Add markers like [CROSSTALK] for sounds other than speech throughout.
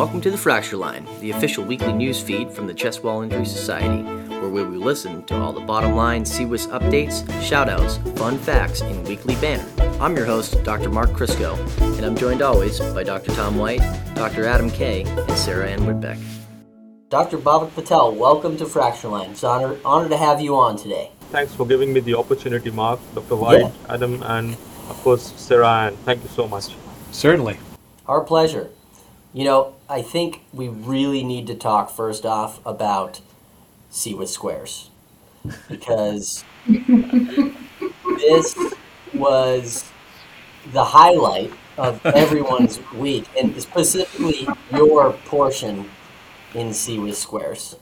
welcome to the Fracture Line, the official weekly news feed from the Chest Wall Injury Society, where we will listen to all the bottom line CWIS updates, shoutouts, fun facts in weekly banner. I'm your host, Dr. Mark Crisco, and I'm joined always by Dr. Tom White, Dr. Adam Kay, and Sarah Ann Whitbeck. Dr. Bhavik Patel, welcome to Fracture Line. It's an honor, honor to have you on today. Thanks for giving me the opportunity, Mark, Dr. White, Yeah. Adam, and of course, Sarah Ann. Thank you so much. Certainly. Our pleasure. You know, I think we really need to talk first off about CWIS squares because [LAUGHS] this was the highlight of everyone's week, and specifically your portion in CWIS squares.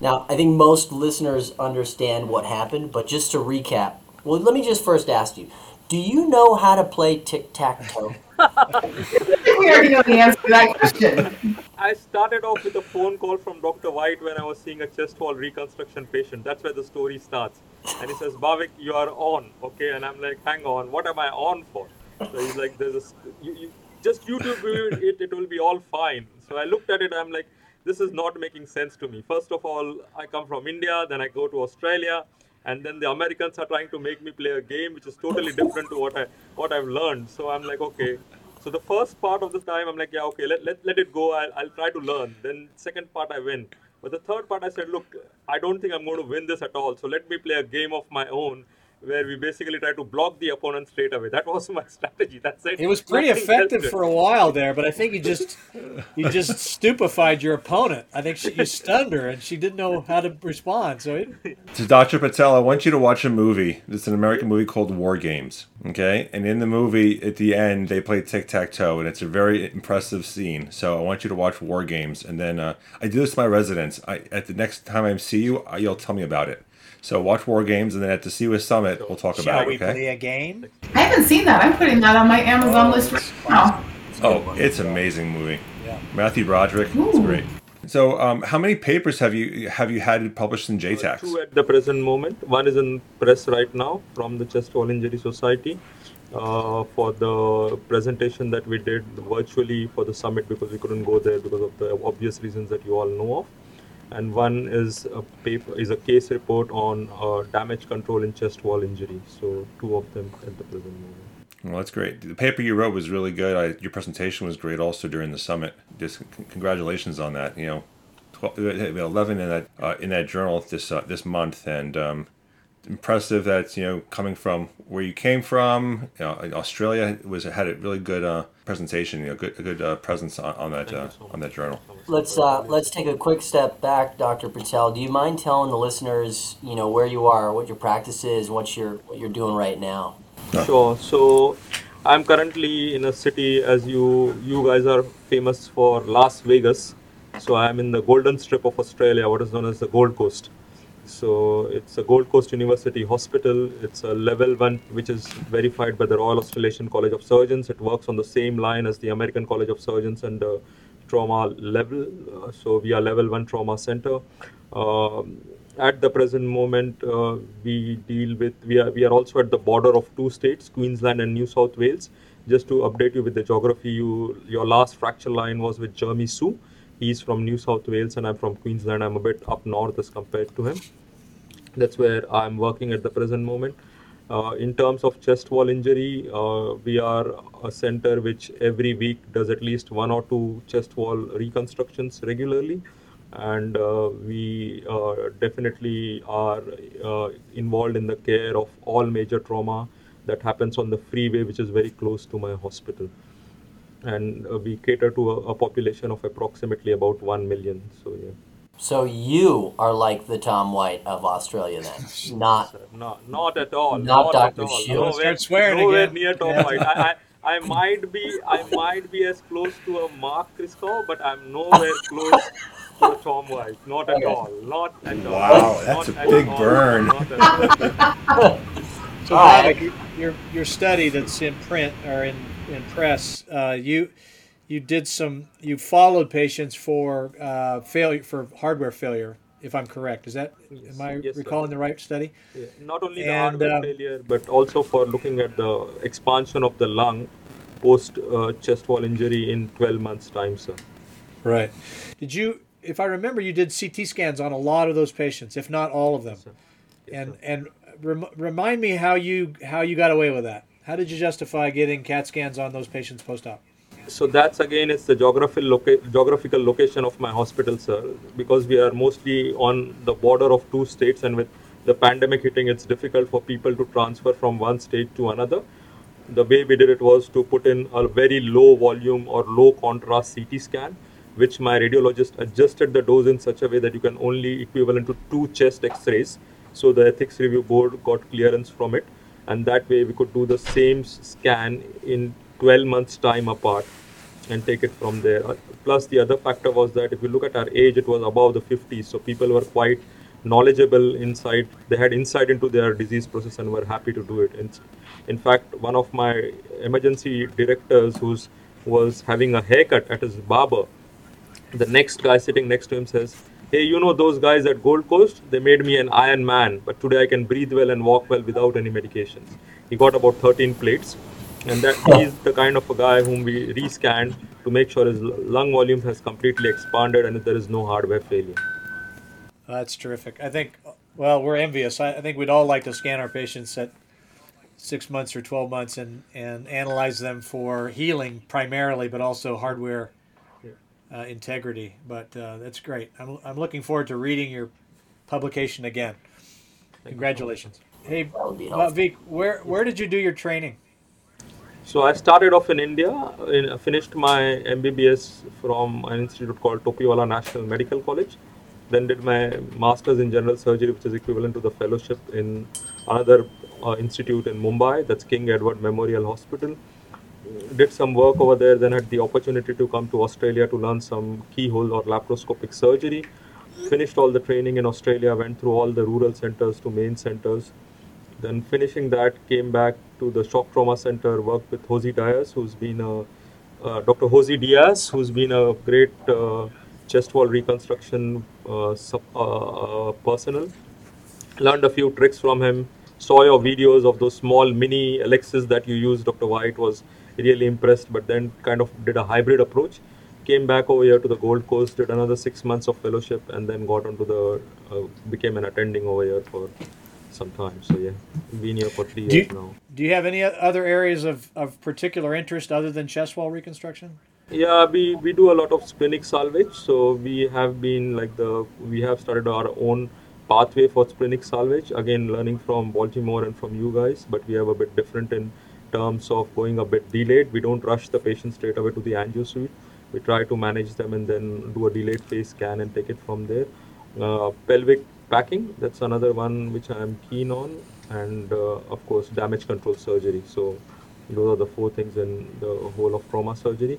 Now, I think most listeners understand what happened, but just to recap, well, let me just first ask you: Do you know how to play tic tac toe? [LAUGHS] we already know the answer to that question. I started off with a phone call from Dr. White when I was seeing a chest wall reconstruction patient. That's where the story starts. And he says, Bhavik, you are on. Okay. And I'm like, hang on, what am I on for? So he's like, there's a, you, you, just YouTube it, it will be all fine. So I looked at it, I'm like, this is not making sense to me. First of all, I come from India, then I go to Australia, and then the Americans are trying to make me play a game which is totally different to what I what I've learned. So I'm like, okay. So the first part of the time, I'm like, yeah, okay, let, let, let it go. I'll, I'll try to learn. Then second part, I win. But the third part, I said, look, I don't think I'm going to win this at all. So let me play a game of my own where we basically try to block the opponent straight away. That was my [LAUGHS] strategy. That's it. It was pretty Nothing effective for a while there, but I think you just you just [LAUGHS] stupefied your opponent. I think she, you stunned her, and she didn't know how to respond. So it, [LAUGHS] So, Dr. Patel, I want you to watch a movie. It's an American movie called War Games. Okay? And in the movie, at the end, they play tic tac toe, and it's a very impressive scene. So, I want you to watch War Games. And then uh, I do this to my residents. I, at the next time I see you, uh, you'll tell me about it. So, watch War Games, and then at the CWIS Summit, we'll talk shall about we it. Okay? play a game? I haven't seen that. I'm putting that on my Amazon list right now. Oh, it's an amazing movie. Yeah. Matthew Broderick, it's great. So, um, how many papers have you have you had published in JTACS? Two at the present moment. One is in press right now from the Chest Wall Injury Society uh, for the presentation that we did virtually for the summit because we couldn't go there because of the obvious reasons that you all know of. And one is a paper is a case report on uh, damage control in chest wall injury. So two of them at the present moment. Well, that's great. The paper you wrote was really good. I, your presentation was great also during the summit. Just c- congratulations on that. You know, 12, 11 in that uh, in that journal this uh, this month, and um, impressive that you know coming from where you came from. You know, Australia was had a really good uh, presentation. You know, good a good uh, presence on, on that uh, on that journal. Let's uh, let's take a quick step back, Dr. Patel. Do you mind telling the listeners, you know, where you are, what your practice is, what you're what you're doing right now? Sure. So I'm currently in a city as you you guys are famous for Las Vegas. So I'm in the Golden Strip of Australia, what is known as the Gold Coast. So it's a Gold Coast University hospital. It's a level one, which is verified by the Royal Australasian College of Surgeons. It works on the same line as the American College of Surgeons and the trauma level. Uh, so we are level one trauma center. Um, at the present moment, uh, we deal with we are we are also at the border of two states, Queensland and New South Wales. Just to update you with the geography, you your last fracture line was with Jeremy Hsu. He's from New South Wales and I'm from Queensland. I'm a bit up north as compared to him. That's where I'm working at the present moment. Uh, in terms of chest wall injury, uh, we are a center which every week does at least one or two chest wall reconstructions regularly. And uh, we uh, definitely are uh, involved in the care of all major trauma that happens on the freeway, which is very close to my hospital. And uh, we cater to a, a population of approximately about 1 million. So, yeah. So you are like the Tom White of Australia, then, [LAUGHS] not No, not at all. Not at Dr. all. Shields. Nowhere, Start swearing nowhere again. near Tom Yeah. White. I, I, I might be, I might be as close to a Mark Crisco, but I'm nowhere [LAUGHS] close to a Tom White. Not at all. Not at all. Wow, that's Not a big all. burn. Not at all. [LAUGHS] So, All right. Bhavik, your your study that's in print or in in press, uh, you you did some you followed patients for uh, failure for hardware failure. If I'm correct, is that Yes, am I yes, sir. recalling the right study? Yeah, Not only the hardware um, failure, but also for looking at the expansion of the lung post uh, chest wall injury in 12 months' time, sir. Right. Did you, if I remember, you did CT scans on a lot of those patients, if not all of them. And and rem, remind me how you how you got away with that. How did you justify getting CAT scans on those patients post-op? So that's again it's the geographical loca- geographical location of my hospital, sir. Because we are mostly on the border of two states, and with the pandemic hitting, it's difficult for people to transfer from one state to another. The way we did it was to put in a very low volume or low contrast CT scan, which my radiologist adjusted the dose in such a way that you can only equivalent to two chest X-rays. So the ethics review board got clearance from it, and that way we could do the same scan in 12 months time apart and take it from there. Uh, Plus, the other factor was that if you look at our age, it was above the 50s, so people were quite knowledgeable inside. They had insight into their disease process and were happy to do it. In, in fact, one of my emergency directors, who's was having a haircut at his barber, the next guy sitting next to him says, Hey, you know those guys at Gold Coast? They made me an Iron Man, but today I can breathe well and walk well without any medications. He got about 13 plates, and that he's the kind of a guy whom we rescanned to make sure his lung volume has completely expanded and there is no hardware failure. That's terrific. I think, well, we're envious. I, I think we'd all like to scan our patients at six months or 12 months and, and analyze them for healing primarily, but also hardware uh, integrity. But uh, that's great. I'm, I'm looking forward to reading your publication again. Congratulations. Hey, would be uh, helpful. Vic, where, where did you do your training? So I started off in India, in, finished my MBBS from an institute called Topiwala National Medical College. Then did my master's in general surgery, which is equivalent to the fellowship in another uh, institute in Mumbai, that's King Edward Memorial Hospital. Did some work over there, then had the opportunity to come to Australia to learn some keyhole or laparoscopic surgery. Finished all the training in Australia, went through all the rural centers to main centers. Then finishing that, came back to the shock trauma center, worked with Jose Diaz, who's been a uh, Dr. Jose Diaz, who's been a great uh, chest wall reconstruction uh, sup, uh, uh, personnel. Learned a few tricks from him. Saw your videos of those small mini Alexis that you use, Dr. White was really impressed, but then kind of did a hybrid approach. Came back over here to the Gold Coast, did another six months of fellowship, and then got onto the uh, became an attending over here for some time. So yeah, been here for three Do years you- now. Do you have any other areas of, of particular interest other than chest wall reconstruction? Yeah, we, we do a lot of splenic salvage. So we have been like the we have started our own pathway for splenic salvage. Again, learning from Baltimore and from you guys, but we have a bit different in terms of going a bit delayed. We don't rush the patient straight away to the angio suite. We try to manage them and then do a delayed phase scan and take it from there. Uh, pelvic packing, that's another one which I'm keen on, and uh, of course damage control surgery. So those are the four things in the whole of trauma surgery.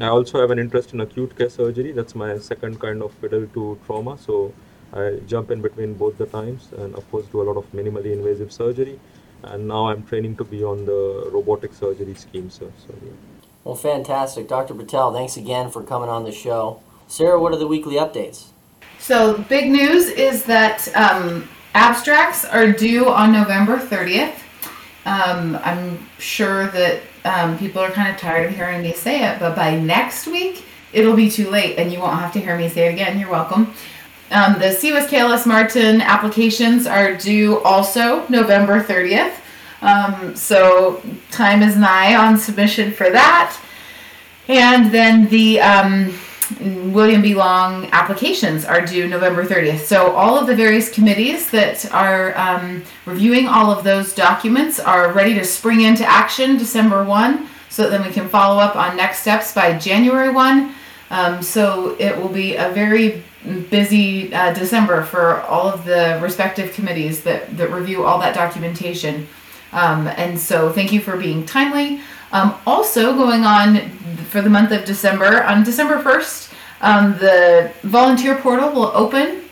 I also have an interest in acute care surgery. That's my second kind of fiddle to trauma. So I jump in between both the times, and of course do a lot of minimally invasive surgery. And now I'm training to be on the robotic surgery scheme, sir. So yeah. Well, fantastic. Dr. Patel, thanks again for coming on the show. Sarah, what are the weekly updates? So, big news is that um, abstracts are due on November 30th. Um, I'm sure that um, people are kind of tired of hearing me say it, but by next week, it'll be too late and you won't have to hear me say it again. You're welcome. Um, the CWIS KLS Martin applications are due also November 30th. Um, so, time is nigh on submission for that. And then the um, William B. Long applications are due November 30th. So all of the various committees that are um, reviewing all of those documents are ready to spring into action December 1 so then we can follow up on next steps by January 1. Um, so it will be a very busy uh, December for all of the respective committees that, that review all that documentation. Um, and so thank you for being timely. Um, also, going on for the month of December, on December 1st, um, the volunteer portal will open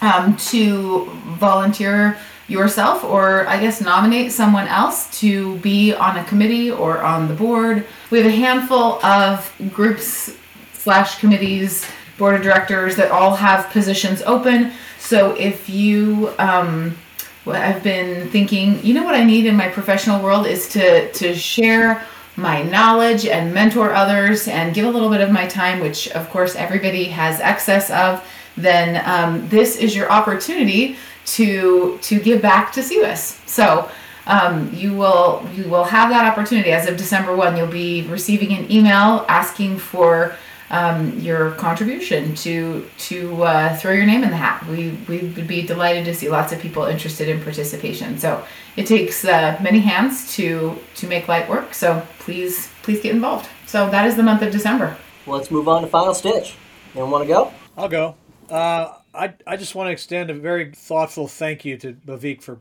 um, to volunteer yourself or I guess nominate someone else to be on a committee or on the board. We have a handful of groups slash committees, board of directors that all have positions open. So if you um, I've been thinking, you know what I need in my professional world is to to share my knowledge and mentor others and give a little bit of my time, which of course everybody has excess of, then um, this is your opportunity to to give back to CWIS. So um, you will you will have that opportunity as of December one. You'll be receiving an email asking for um, your contribution to to uh, throw your name in the hat. We we would be delighted to see lots of people interested in participation. So it takes uh, many hands to to make light work. So please please get involved. So that is the month of December. Let's move on to Final Stitch. Anyone want to go? I'll go. Uh, I, I just want to extend a very thoughtful thank you to Bhavik for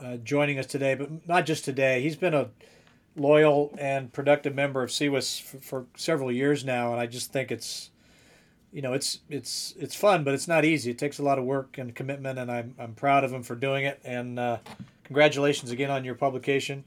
uh, joining us today, but not just today. He's been a loyal and productive member of CWIS for, for, several years now, and I just think it's, you know, it's it's it's fun, but it's not easy. It takes a lot of work and commitment, and I'm I'm proud of him for doing it. And uh, congratulations again on your publication.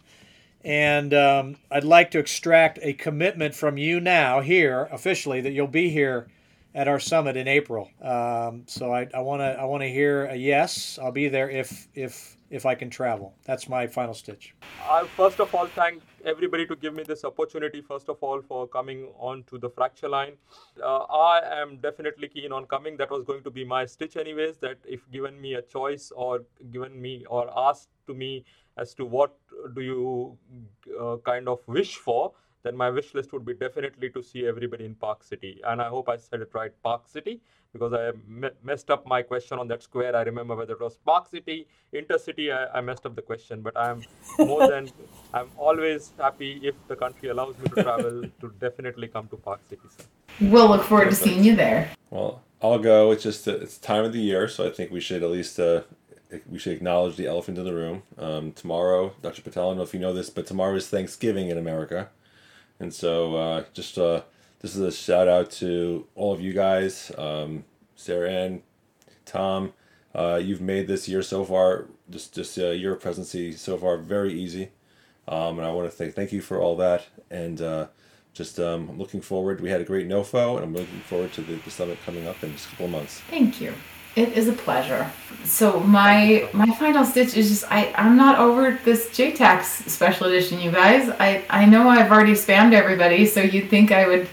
And um, I'd like to extract a commitment from you now here officially that you'll be here at our summit in April. Um, so I want to I want to hear a yes. I'll be there if if if I can travel. That's my final stitch. I first of all thank everybody to give me this opportunity. First of all, for coming on to the fracture line. Uh, I am definitely keen on coming. That was going to be my stitch anyways. That if given me a choice or given me or asked to me as to what do you uh, kind of wish for then my wish list would be definitely to see everybody in Park City. And I hope I said it right, Park City, because I me- messed up my question on that square. I remember whether it was Park City, Intercity. I, I messed up the question, but I'm more than [LAUGHS] I'm always happy if the country allows me to travel [LAUGHS] to definitely come to Park City. Sir. We'll look forward to seeing you there. Well, I'll go. It's just uh, it's time of the year, so I think we should at least uh, we should acknowledge the elephant in the room. Um, tomorrow, Dr. Patel, I don't know if you know this, but tomorrow is Thanksgiving in America. And so uh, just uh, this is a shout out to all of you guys, um, Sarah Ann, Tom. Uh, you've made this year so far, just just uh, your presidency so far, very easy. Um, and I want to thank thank you for all that. And uh, just um, looking forward. We had a great NOFO, and I'm looking forward to the, the summit coming up in just a couple of months. Thank you. It is a pleasure. So my my final stitch is just I I'm not over this JTACS special edition, you guys. I I know I've already spammed everybody, so you'd think I would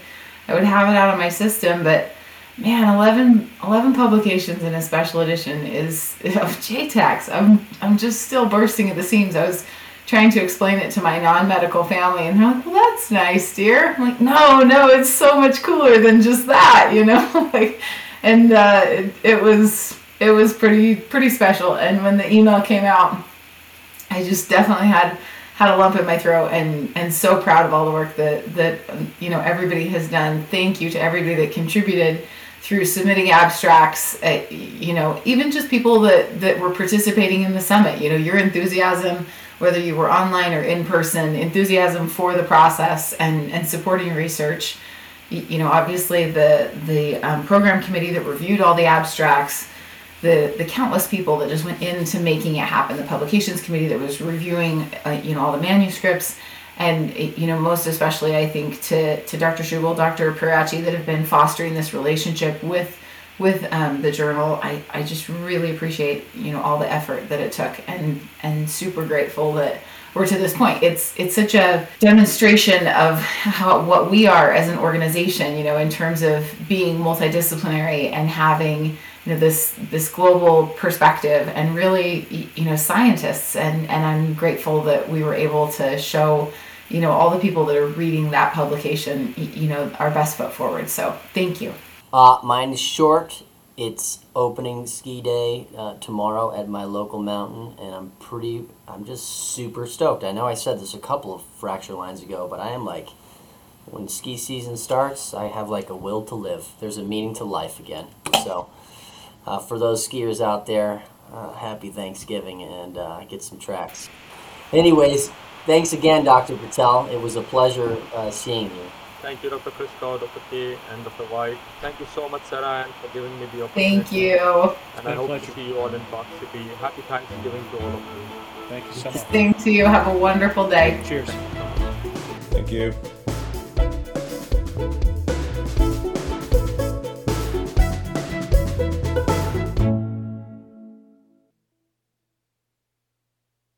I would have it out of my system, but man, 11, 11 publications in a special edition is [LAUGHS] of JTACS. I'm I'm just still bursting at the seams. I was trying to explain it to my non-medical family and they're like well that's nice dear i'm like no no it's so much cooler than just that you know [LAUGHS] like and uh, it, it was it was pretty pretty special. And when the email came out, I just definitely had had a lump in my throat and and so proud of all the work that that you know everybody has done. Thank you to everybody that contributed through submitting abstracts. Uh, you know, even just people that that were participating in the summit. You know, your enthusiasm, whether you were online or in person, enthusiasm for the process and and supporting research you know, obviously the the um, program committee that reviewed all the abstracts, the the countless people that just went into making it happen, the publications committee that was reviewing, uh, you know, all the manuscripts, and you know, most especially, I think to to Dr. Schubel, Dr. Pieracci, that have been fostering this relationship with with um, the journal. I I just really appreciate you know all the effort that it took, and and super grateful that we're to this point. It's it's such a demonstration of how what we are as an organization, you know, in terms of being multidisciplinary and having you know this this global perspective and really you know scientists and and I'm grateful that we were able to show you know all the people that are reading that publication you know our best foot forward. So thank you. Uh, mine is short it's opening ski day uh, tomorrow at my local mountain, and I'm pretty, I'm just super stoked. I know I said this a couple of fracture lines ago, but I am like, when ski season starts, I have like a will to live. There's a meaning to life again. So, uh, for those skiers out there, uh, happy Thanksgiving and uh, get some tracks. Anyways, thanks again, Dr. Patel. It was a pleasure uh, seeing you. Thank you, Dr. Christo, Dr. K, and Dr. White. Thank you so much, Sarah, and for giving me the opportunity. Thank you. And I hope pleasure. to see you all in Park City. Happy Thanksgiving to all of you. Thank you so much. Thank you. Have a wonderful day. Cheers. Thank you.